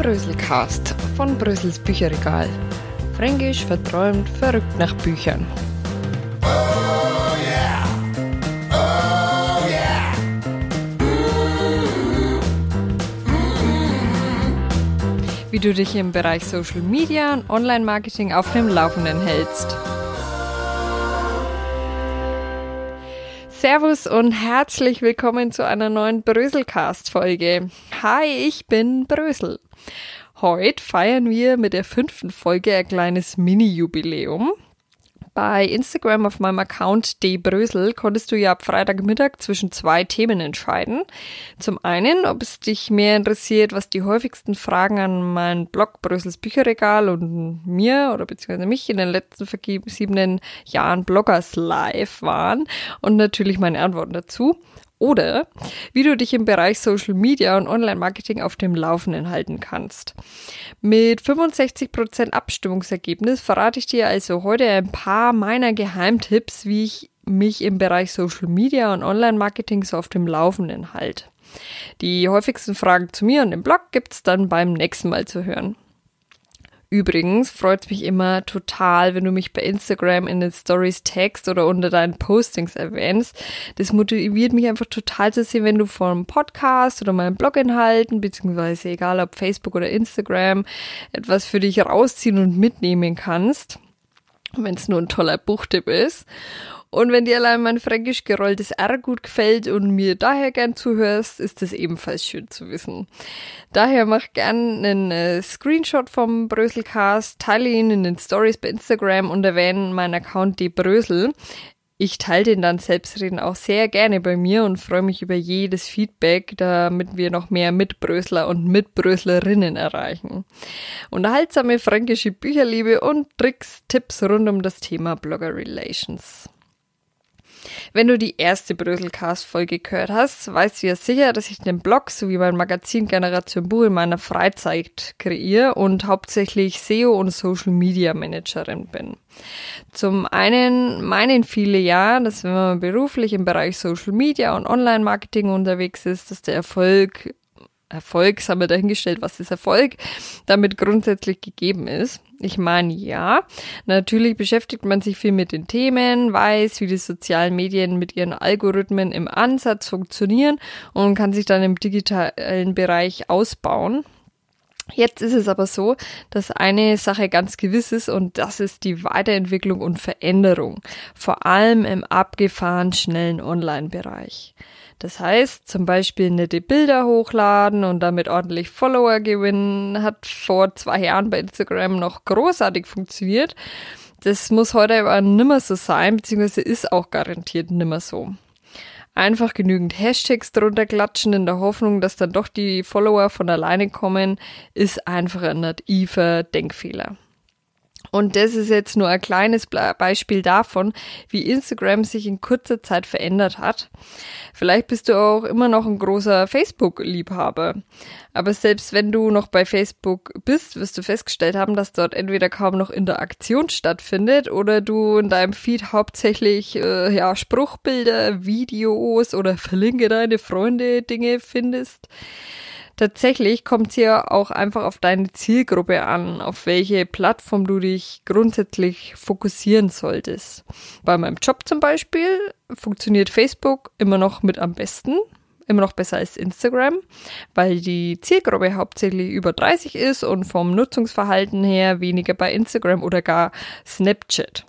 Bröselcast von Brösels Bücherregal. Fränkisch verträumt, verrückt nach Büchern. Wie du dich im Bereich Social Media und Online-Marketing auf dem Laufenden hältst. Servus und herzlich willkommen zu einer neuen Bröselcast-Folge. Hi, ich bin Brösel. Heute feiern wir mit der fünften Folge ein kleines Mini-Jubiläum. Bei Instagram auf meinem Account dbrösel konntest du ja ab Freitagmittag zwischen zwei Themen entscheiden. Zum einen, ob es dich mehr interessiert, was die häufigsten Fragen an meinen Blog Brösels Bücherregal und mir oder beziehungsweise mich in den letzten vergebenen Jahren Bloggers Live waren und natürlich meine Antworten dazu oder wie du dich im Bereich Social Media und Online-Marketing auf dem Laufenden halten kannst. Mit 65% Abstimmungsergebnis verrate ich dir also heute ein paar meiner Geheimtipps, wie ich mich im Bereich Social Media und Online-Marketing so auf dem Laufenden halte. Die häufigsten Fragen zu mir und dem Blog gibt's dann beim nächsten Mal zu hören. Übrigens freut es mich immer total, wenn du mich bei Instagram in den Stories tagst oder unter deinen Postings erwähnst. Das motiviert mich einfach total zu sehen, wenn du vom Podcast oder meinem Bloginhalten, beziehungsweise egal ob Facebook oder Instagram, etwas für dich rausziehen und mitnehmen kannst. Wenn es nur ein toller Buchtipp ist. Und wenn dir allein mein fränkisch gerolltes R gut gefällt und mir daher gern zuhörst, ist das ebenfalls schön zu wissen. Daher mach gern einen äh, Screenshot vom Bröselcast, teile ihn in den Stories bei Instagram und erwähne meinen Account die Brösel. Ich teile den dann selbstredend auch sehr gerne bei mir und freue mich über jedes Feedback, damit wir noch mehr Mitbrösler und Mitbröslerinnen erreichen. Unterhaltsame fränkische Bücherliebe und Tricks, Tipps rund um das Thema Blogger Relations. Wenn du die erste Bröselcast-Folge gehört hast, weißt du ja sicher, dass ich den Blog sowie mein Magazin Generation Buch in meiner Freizeit kreiere und hauptsächlich SEO und Social Media Managerin bin. Zum einen meinen viele ja, dass wenn man beruflich im Bereich Social Media und Online Marketing unterwegs ist, dass der Erfolg Erfolg, haben wir dahingestellt, was ist Erfolg, damit grundsätzlich gegeben ist. Ich meine, ja, natürlich beschäftigt man sich viel mit den Themen, weiß, wie die sozialen Medien mit ihren Algorithmen im Ansatz funktionieren und kann sich dann im digitalen Bereich ausbauen. Jetzt ist es aber so, dass eine Sache ganz gewiss ist und das ist die Weiterentwicklung und Veränderung, vor allem im abgefahren schnellen Online-Bereich. Das heißt, zum Beispiel nette Bilder hochladen und damit ordentlich Follower gewinnen, hat vor zwei Jahren bei Instagram noch großartig funktioniert. Das muss heute aber nimmer so sein, beziehungsweise ist auch garantiert nimmer so. Einfach genügend Hashtags drunter klatschen in der Hoffnung, dass dann doch die Follower von alleine kommen, ist einfach ein naiver Denkfehler. Und das ist jetzt nur ein kleines Beispiel davon, wie Instagram sich in kurzer Zeit verändert hat. Vielleicht bist du auch immer noch ein großer Facebook-Liebhaber. Aber selbst wenn du noch bei Facebook bist, wirst du festgestellt haben, dass dort entweder kaum noch Interaktion stattfindet oder du in deinem Feed hauptsächlich äh, ja, Spruchbilder, Videos oder verlinke deine Freunde Dinge findest. Tatsächlich kommt es ja auch einfach auf deine Zielgruppe an, auf welche Plattform du dich grundsätzlich fokussieren solltest. Bei meinem Job zum Beispiel funktioniert Facebook immer noch mit am besten, immer noch besser als Instagram, weil die Zielgruppe hauptsächlich über 30 ist und vom Nutzungsverhalten her weniger bei Instagram oder gar Snapchat.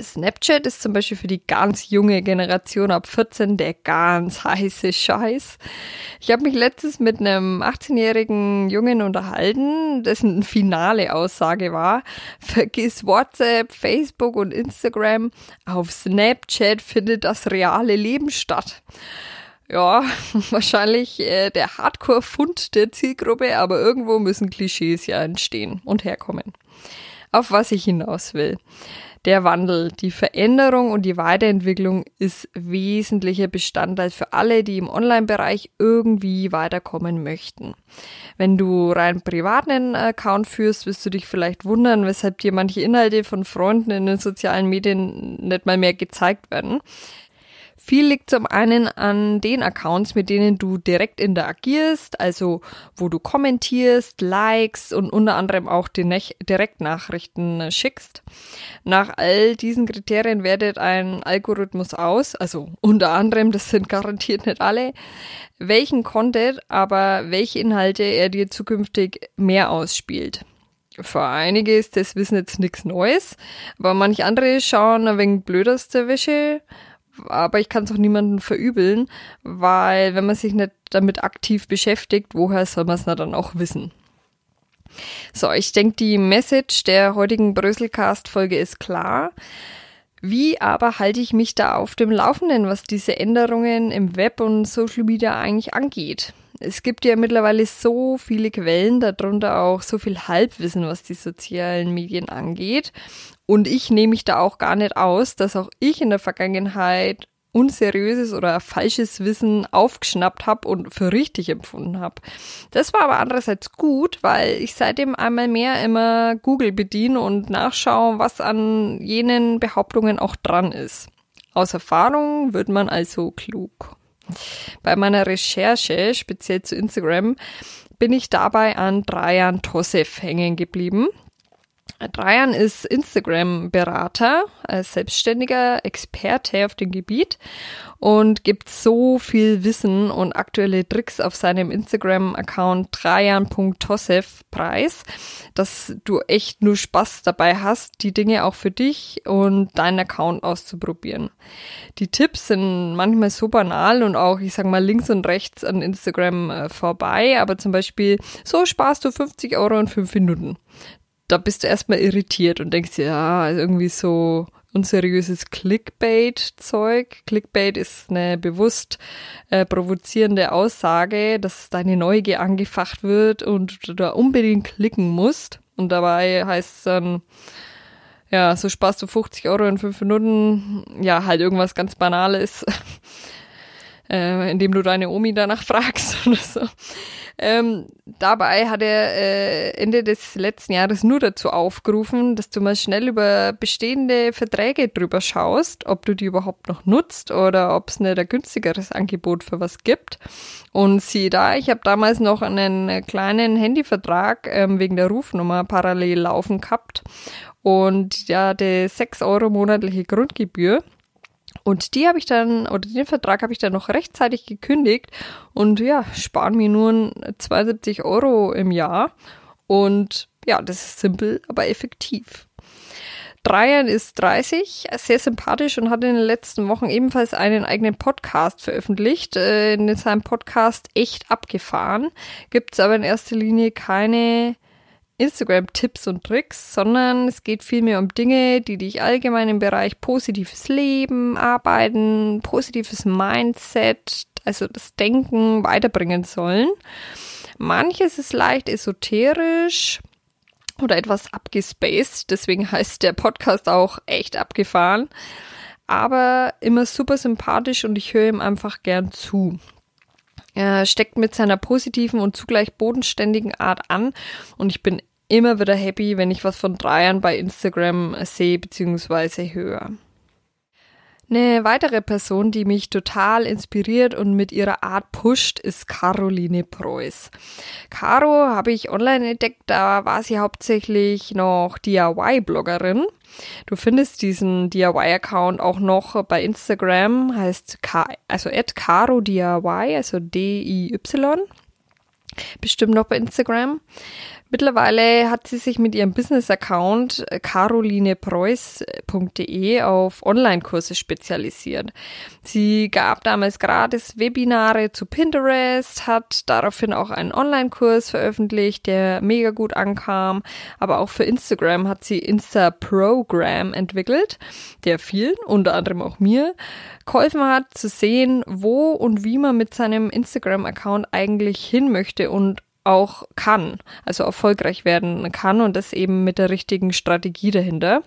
Snapchat ist zum Beispiel für die ganz junge Generation ab 14 der ganz heiße Scheiß. Ich habe mich letztens mit einem 18-jährigen Jungen unterhalten, dessen finale Aussage war, vergiss WhatsApp, Facebook und Instagram, auf Snapchat findet das reale Leben statt. Ja, wahrscheinlich äh, der Hardcore-Fund der Zielgruppe, aber irgendwo müssen Klischees ja entstehen und herkommen. Auf was ich hinaus will der Wandel, die Veränderung und die Weiterentwicklung ist wesentlicher Bestandteil für alle, die im Online-Bereich irgendwie weiterkommen möchten. Wenn du rein privat einen Account führst, wirst du dich vielleicht wundern, weshalb dir manche Inhalte von Freunden in den sozialen Medien nicht mal mehr gezeigt werden. Viel liegt zum einen an den Accounts, mit denen du direkt interagierst, also wo du kommentierst, likes und unter anderem auch die Direktnachrichten schickst. Nach all diesen Kriterien wertet ein Algorithmus aus, also unter anderem, das sind garantiert nicht alle, welchen Content, aber welche Inhalte er dir zukünftig mehr ausspielt. Für einige ist das Wissen jetzt nichts Neues, aber manche andere schauen ein wenig blöd aus der Wäsche aber ich kann es auch niemandem verübeln, weil wenn man sich nicht damit aktiv beschäftigt, woher soll man es dann auch wissen? So, ich denke, die Message der heutigen Bröselcast-Folge ist klar. Wie aber halte ich mich da auf dem Laufenden, was diese Änderungen im Web und Social Media eigentlich angeht? Es gibt ja mittlerweile so viele Quellen, darunter auch so viel Halbwissen, was die sozialen Medien angeht. Und ich nehme mich da auch gar nicht aus, dass auch ich in der Vergangenheit unseriöses oder falsches Wissen aufgeschnappt habe und für richtig empfunden habe. Das war aber andererseits gut, weil ich seitdem einmal mehr immer Google bediene und nachschaue, was an jenen Behauptungen auch dran ist. Aus Erfahrung wird man also klug. Bei meiner Recherche, speziell zu Instagram, bin ich dabei an Drajan Tosef hängen geblieben. Drajan ist Instagram-Berater, als selbstständiger Experte auf dem Gebiet und gibt so viel Wissen und aktuelle Tricks auf seinem Instagram-Account trajan.tosef preis, dass du echt nur Spaß dabei hast, die Dinge auch für dich und deinen Account auszuprobieren. Die Tipps sind manchmal so banal und auch, ich sag mal, links und rechts an Instagram äh, vorbei, aber zum Beispiel, so sparst du 50 Euro in fünf Minuten da bist du erstmal irritiert und denkst dir, ja, irgendwie so unseriöses Clickbait-Zeug. Clickbait ist eine bewusst äh, provozierende Aussage, dass deine Neugier angefacht wird und du da unbedingt klicken musst. Und dabei heißt es dann, ja, so sparst du 50 Euro in fünf Minuten. Ja, halt irgendwas ganz Banales, äh, indem du deine Omi danach fragst oder so. Ähm, dabei hat er äh, Ende des letzten Jahres nur dazu aufgerufen, dass du mal schnell über bestehende Verträge drüber schaust, ob du die überhaupt noch nutzt oder ob es nicht ein günstigeres Angebot für was gibt. Und sieh da, ich habe damals noch einen kleinen Handyvertrag ähm, wegen der Rufnummer parallel laufen gehabt und ja, hatte 6 Euro monatliche Grundgebühr. Und die habe ich dann, oder den Vertrag habe ich dann noch rechtzeitig gekündigt und ja, sparen mir nur 72 Euro im Jahr. Und ja, das ist simpel, aber effektiv. Dreiern ist 30, sehr sympathisch und hat in den letzten Wochen ebenfalls einen eigenen Podcast veröffentlicht. Äh, in seinem Podcast echt abgefahren. Gibt es aber in erster Linie keine Instagram-Tipps und Tricks, sondern es geht vielmehr um Dinge, die dich allgemein im Bereich positives Leben, Arbeiten, positives Mindset, also das Denken weiterbringen sollen. Manches ist leicht esoterisch oder etwas abgespaced, deswegen heißt der Podcast auch echt abgefahren, aber immer super sympathisch und ich höre ihm einfach gern zu. Er steckt mit seiner positiven und zugleich bodenständigen Art an und ich bin immer wieder happy, wenn ich was von Dreiern bei Instagram sehe bzw. höre. Eine weitere Person, die mich total inspiriert und mit ihrer Art pusht, ist Caroline Preuß. Caro habe ich online entdeckt, da war sie hauptsächlich noch DIY-Bloggerin. Du findest diesen DIY-Account auch noch bei Instagram, heißt K also at Caro also D-I-Y. Bestimmt noch bei Instagram. Mittlerweile hat sie sich mit ihrem Business-Account äh, carolinepreuß.de auf Online-Kurse spezialisiert. Sie gab damals gratis Webinare zu Pinterest, hat daraufhin auch einen Online-Kurs veröffentlicht, der mega gut ankam. Aber auch für Instagram hat sie Insta-Program entwickelt, der vielen, unter anderem auch mir, geholfen hat zu sehen, wo und wie man mit seinem Instagram-Account eigentlich hin möchte und auch kann, also erfolgreich werden kann und das eben mit der richtigen Strategie dahinter.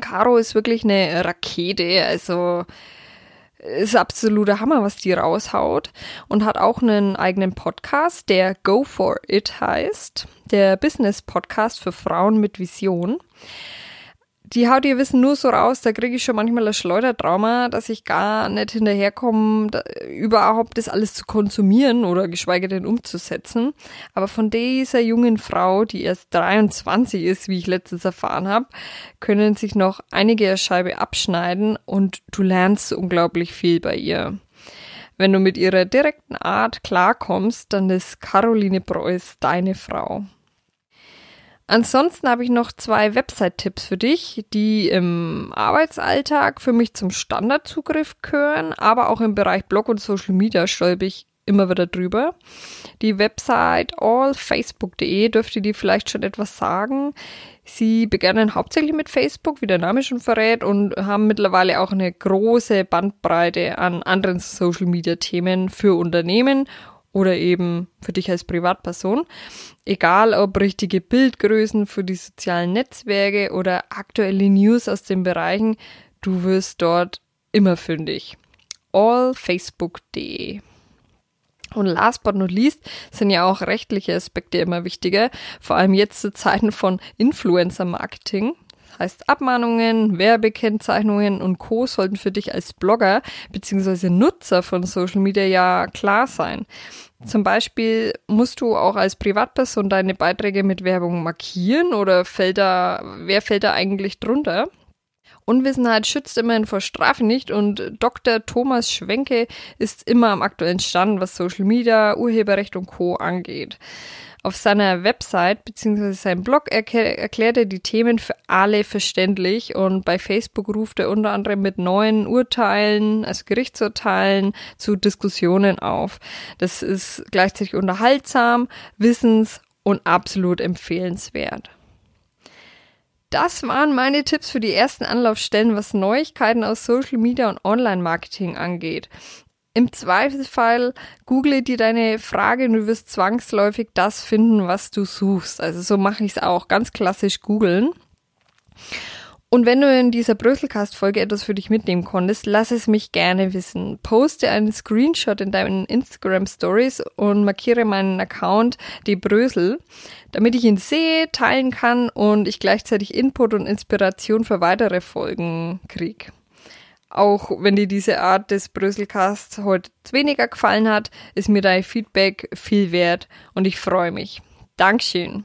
Caro ist wirklich eine Rakete, also ist absoluter Hammer, was die raushaut und hat auch einen eigenen Podcast, der Go for It heißt, der Business Podcast für Frauen mit Vision. Die haut ihr Wissen nur so raus, da kriege ich schon manchmal ein Schleudertrauma, dass ich gar nicht hinterherkomme, da, überhaupt das alles zu konsumieren oder geschweige denn umzusetzen. Aber von dieser jungen Frau, die erst 23 ist, wie ich letztens erfahren habe, können sich noch einige Scheibe abschneiden und du lernst unglaublich viel bei ihr. Wenn du mit ihrer direkten Art klarkommst, dann ist Caroline Preuß deine Frau. Ansonsten habe ich noch zwei Website-Tipps für dich, die im Arbeitsalltag für mich zum Standardzugriff gehören, aber auch im Bereich Blog und Social Media stolpe ich immer wieder drüber. Die Website allfacebook.de dürfte dir vielleicht schon etwas sagen. Sie begannen hauptsächlich mit Facebook, wie der Name schon verrät, und haben mittlerweile auch eine große Bandbreite an anderen Social Media Themen für Unternehmen oder eben für dich als Privatperson. Egal ob richtige Bildgrößen für die sozialen Netzwerke oder aktuelle News aus den Bereichen, du wirst dort immer fündig. allfacebook.de und last but not least sind ja auch rechtliche Aspekte immer wichtiger, vor allem jetzt zu Zeiten von Influencer-Marketing. Heißt, Abmahnungen, Werbekennzeichnungen und Co. sollten für dich als Blogger bzw. Nutzer von Social Media ja klar sein. Zum Beispiel musst du auch als Privatperson deine Beiträge mit Werbung markieren oder fällt da, wer fällt da eigentlich drunter? Unwissenheit schützt immerhin vor Strafe nicht und Dr. Thomas Schwenke ist immer am aktuellen Stand, was Social Media, Urheberrecht und Co. angeht. Auf seiner Website bzw. seinem Blog erklärt er die Themen für alle verständlich und bei Facebook ruft er unter anderem mit neuen Urteilen, also Gerichtsurteilen, zu Diskussionen auf. Das ist gleichzeitig unterhaltsam, wissens- und absolut empfehlenswert. Das waren meine Tipps für die ersten Anlaufstellen, was Neuigkeiten aus Social Media und Online-Marketing angeht. Im Zweifelsfall google dir deine Frage und du wirst zwangsläufig das finden, was du suchst. Also so mache ich es auch, ganz klassisch googeln. Und wenn du in dieser Bröselcast-Folge etwas für dich mitnehmen konntest, lass es mich gerne wissen. Poste einen Screenshot in deinen Instagram Stories und markiere meinen Account die Brösel, damit ich ihn sehe, teilen kann und ich gleichzeitig Input und Inspiration für weitere Folgen krieg. Auch wenn dir diese Art des Bröselcasts heute weniger gefallen hat, ist mir dein Feedback viel wert und ich freue mich. Dankeschön.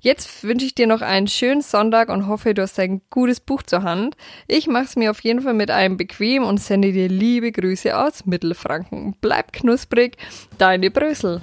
Jetzt wünsche ich dir noch einen schönen Sonntag und hoffe, du hast ein gutes Buch zur Hand. Ich mache es mir auf jeden Fall mit einem bequem und sende dir liebe Grüße aus Mittelfranken. Bleib knusprig, deine Brösel.